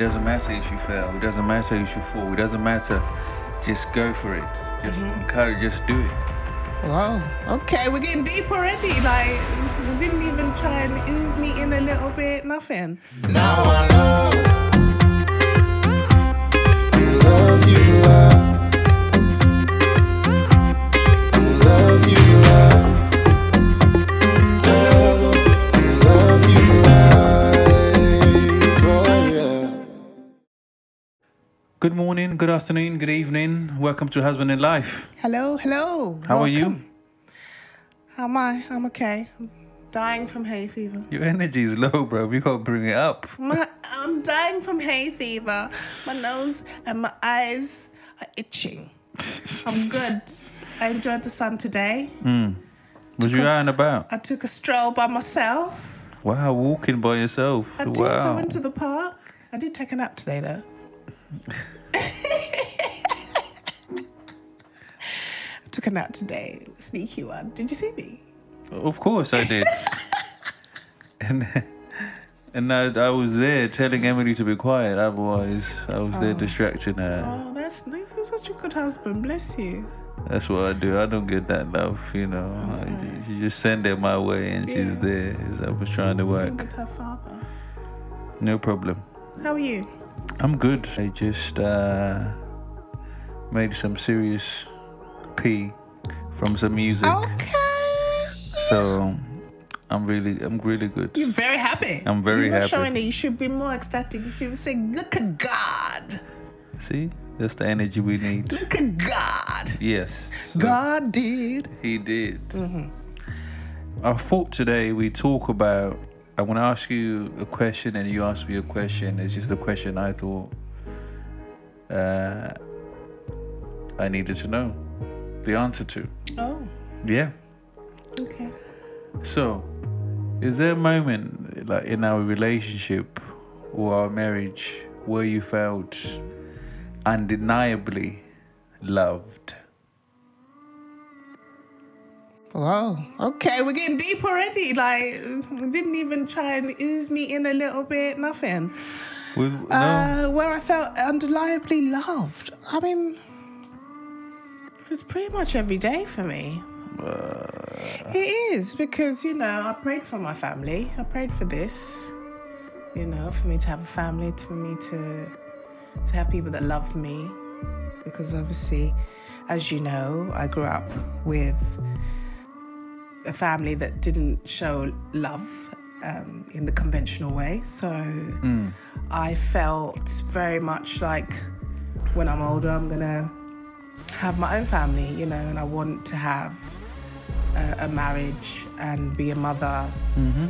doesn't matter if you fail. It doesn't matter if you fall. It doesn't matter. Just go for it. Just Mm-hmm. encourage. Just do it. Whoa. Okay, we're getting deep already. Like, we didn't even try and ooze me in a little bit. Nothing. Now I know Good morning, good afternoon, good evening. Welcome to Husband in Life. Hello, hello. How are you? How am I? I'm okay. I'm dying from hay fever. Your energy is low, bro. You gotta bring it up. My, I'm dying from hay fever. My nose and my eyes are itching. I'm good. I enjoyed the sun today. Hmm. Was you out and about? I took a stroll by myself. Wow, walking by yourself. I did. I wow. went to the park. I did take a nap today, though. I took a nap today. Sneaky one. Did you see me? Of course I did. and and I, I was there telling Emily to be quiet. Otherwise, I was there oh. distracting her. Oh, that's nice. You're such a good husband. Bless you. That's what I do. I don't get that love, you know. I, you just send it my way, and she's there. I was trying to work. with her father. No problem. How are you? I'm good. I just uh, made some serious pee from some music, Okay. so I'm really, I'm really good. You're very happy. I'm very You're happy. showing it. You should be more ecstatic. You should say, "Look at God! See, that's the energy we need. Look at God! Yes. So God did." He did. I thought today we talk about. I want to ask you a question, and you ask me a question. It's just a question I thought uh, I needed to know the answer to. Oh, Yeah. okay. So, is there a moment like in our relationship or our marriage where you felt undeniably loved? Whoa. Okay, we're getting deep already. Like, we didn't even try and ooze me in a little bit. Nothing. With, no. Uh, where I felt undeniably loved. I mean, it was pretty much every day for me. it is because you know I prayed for my family. I prayed for this. You know, for me to have a family, for me to to have people that love me. Because obviously, as you know, I grew up with a family that didn't show love um, in the conventional way. So I felt very much like when I'm older, I'm gonna have my own family, you know, and I want to have a, a marriage and be a mother,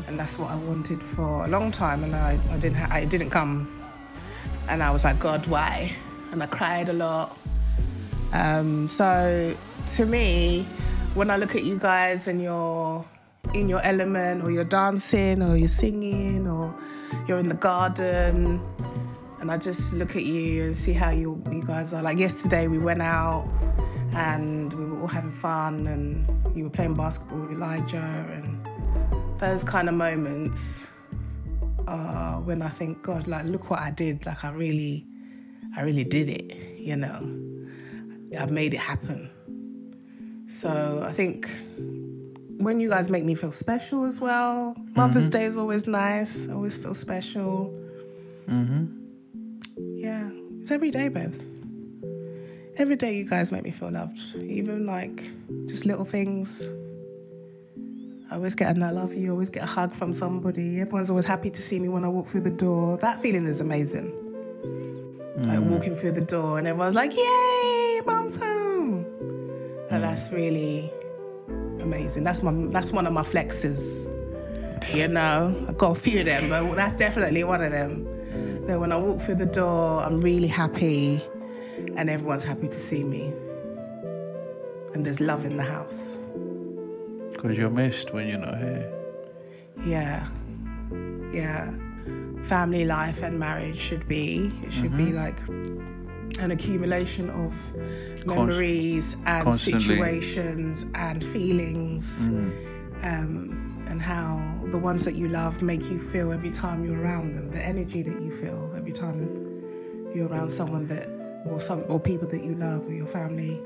and that's what I wanted for a long time. And I, I didn't, ha- it didn't come, and I was like, God, why? And I cried a lot. Um, so to me, when I look at you guys and you're in your element, or you're dancing, or you're singing, or you're in the garden, and I just look at you and see how you you guys are. Like yesterday, we went out and we were all having fun, and you were playing basketball with Elijah, and those kind of moments when I think, God, like look what I did. Like I really, I really did it. You know, I made it happen. So I think when you guys make me feel special as well. Mother's mm-hmm. Day is always nice. I always feel special. Mm-hmm. Yeah, it's every day, babes. Every day you guys make me feel loved. Even like just little things. I always get a I love you, always get a hug from somebody. Everyone's always happy to see me when I walk through the door. That feeling is amazing. Like mm-hmm. walking through the door and everyone's like, Yay, mom's home. And mm. that's really amazing. That's my that's one of my flexes. You know, I've got a few of them, but that's definitely one of them. That when I walk through the door, I'm really happy, and everyone's happy to see me. And there's love in the house. Because you're missed when you're not here. Yeah, yeah. Family life and marriage should be it should be mm-hmm. like an accumulation of memories and constantly. situations and feelings, um, and how the ones that you love make you feel every time you're around them. The energy that you feel every time you're around someone that, or some, or people that you love, or your family.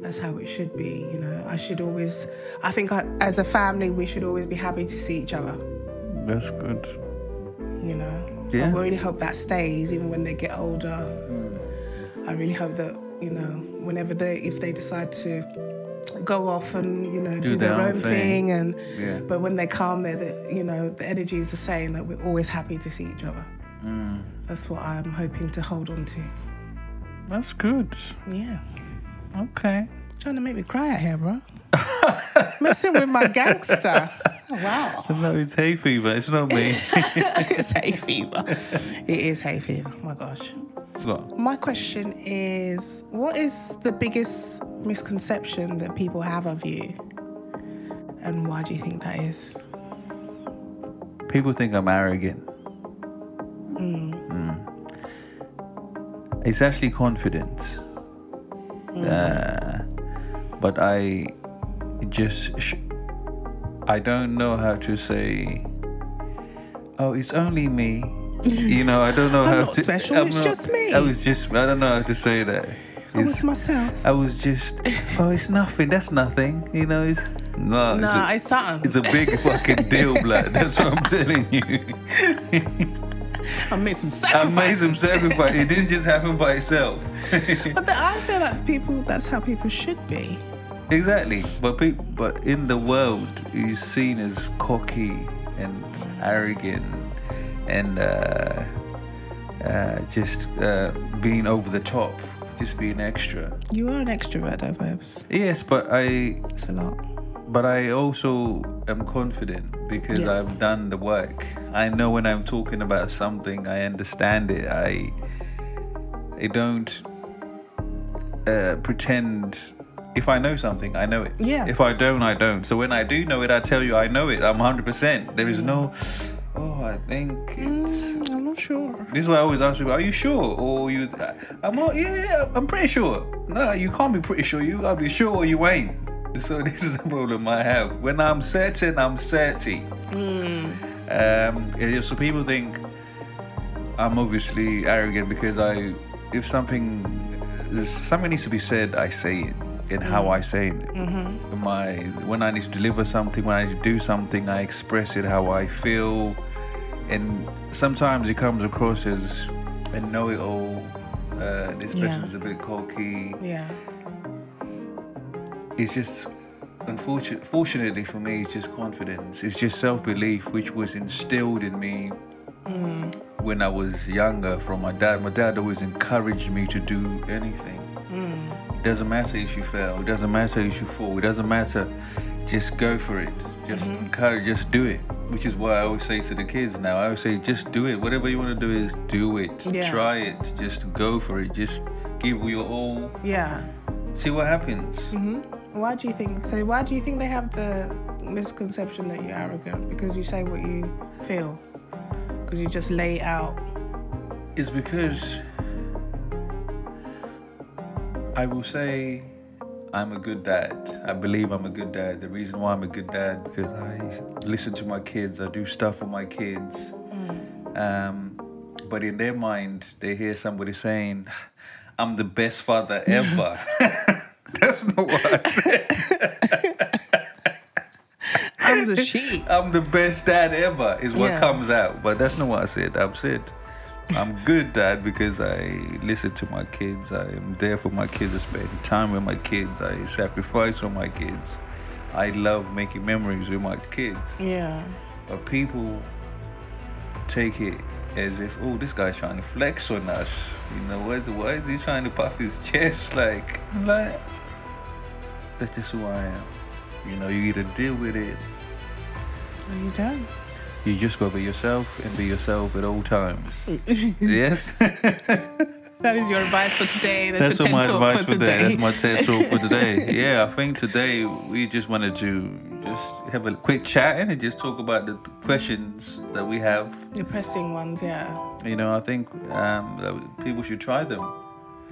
That's how it should be. You know, I should always. I think I, as a family, we should always be happy to see each other. That's good. You know. Yeah. I really hope that stays even when they get older. I really hope that you know whenever they if they decide to go off and you know do, their, own thing, and Yeah. but when they come there that you know the energy is the same that we're always happy to see each other. Mm. That's what I'm hoping to hold on to. That's good. Yeah. Okay. Trying to make me cry out here, bro. Messing with my gangster. Oh, wow. No, it's hay fever. It's not me. it's hay fever. It is hay fever. Oh my gosh. My question is what is the biggest misconception that people have of you? And why do you think that is? People think I'm arrogant. Mm. It's actually confidence. Uh, but I just, sh- I don't know how to say, oh, it's only me. You know, I don't know I'm how not to. special, it's just me. I was just, I don't know how to say that. I was myself. I was just, oh, it's nothing. That's nothing. You know, it's no. it's a- Nah, it's something. it's a big fucking deal, blood. That's what I'm telling you. I made some I made some sacrifice. It didn't just happen by itself. But the, I feel like people, that's how people should be. exactly. But people, but in the world, he's seen as cocky and arrogant and uh, uh, just uh, being over the top, just being extra. You are an extrovert, though, babes. Yes, but I It's a lot. But I also am confident because Yes. I've done the work. I know when I'm talking about something, I understand it. I I don't uh, pretend. If I know something, I know it. Yeah. If I don't, I don't. So when I do know it, I tell you I know it. I'm 100%. There is no, I think it's. Mm, I'm not sure. This is why I always ask people, are you sure? Or you, I'm all, yeah, yeah, I'm pretty sure. No, you can't be pretty sure. You gotta be sure or you ain't. So this is the problem I have. When I'm certain, I'm certain. Um, yeah, so people think I'm obviously arrogant because I, if something, something needs to be said, I say it and how I say it. My when I need to deliver something, when I need to do something, I express it how I feel, and sometimes it comes across as a know-it-all. Uh, this Yeah. person's a bit cocky. Yeah. It's just unfortunately, Fortunately for me, it's just confidence. It's just self-belief, which was instilled in me mm. when I was younger from my dad. My dad always encouraged me to do anything. Mm. It doesn't matter if you fail. It doesn't matter if you fall. It doesn't matter. Just go for it. Just mm-hmm. encourage. Just do it. Which is why I always say to the kids now. I always say, just do it. Whatever you want to do is do it. Yeah. Try it. Just go for it. Just give your all. Yeah. See what happens. Mm-hmm. Why do you think? So why do you think they have the misconception that you're arrogant? Because you say what you feel. Because you just lay it out. is because I will say I'm a good dad. I believe I'm a good dad. The reason why I'm a good dad because I listen to my kids. I do stuff for my kids. Um, but in their mind, they hear somebody saying, "I'm the best father ever." That's not what I said. I'm the sheep. I'm the best dad ever is what Yeah. comes out. But that's not what I said. I've said I'm good dad because I listen to my kids. I am there for my kids. I spend time with my kids. I sacrifice for my kids. I love making memories with my kids. Yeah. But people take it as if, oh, this guy's trying to flex on us. You know, why, why is he trying to puff his chest? Like, I'm like, that's just who I am. You know, you either deal with it No, you don't. You just gotta be yourself and be yourself at all times. yes? That is your advice for today. That's That's, your what TED my advice for today. today. That's my TED talk for today. Yeah, I think today we just wanted to just have a quick chat and just talk about the questions that we have. the pressing ones, yeah. You know, I think um, that people should try them.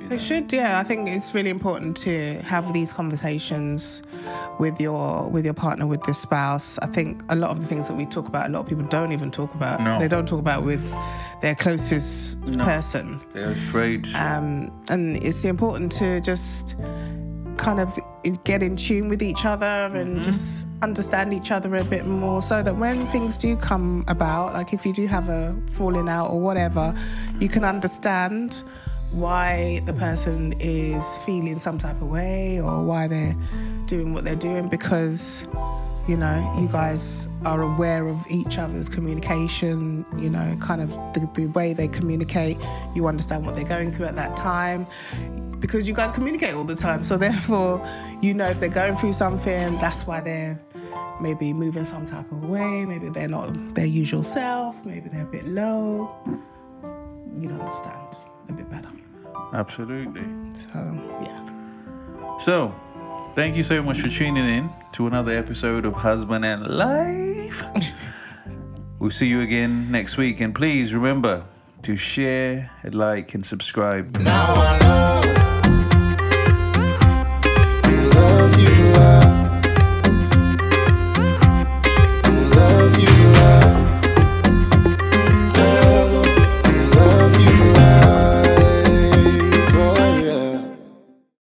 They should, yeah. I think it's really important to have these conversations with your with your partner, with your spouse. I think a lot of the things that we talk about, a lot of people don't even talk about. No. They don't talk about with their closest person. They're afraid. Um, and it's important to just kind of get in tune with each other and just understand each other a bit more so that when things do come about, like if you do have a falling out or whatever, you can understand why the person is feeling some type of way or why they're doing what they're doing because you know you guys are aware of each other's communication you know kind of the, the way they communicate. You understand what they're going through at that time because you guys communicate all the time. So therefore you know if they're going through something that's why they're maybe moving some type of way. Maybe they're not their usual self. Maybe they're a bit low. You'd understand a bit better Absolutely. so yeah So, thank you so much for tuning in to another episode of Husband and Life. we'll see you again next week. And please remember to share, like, and subscribe. Now I know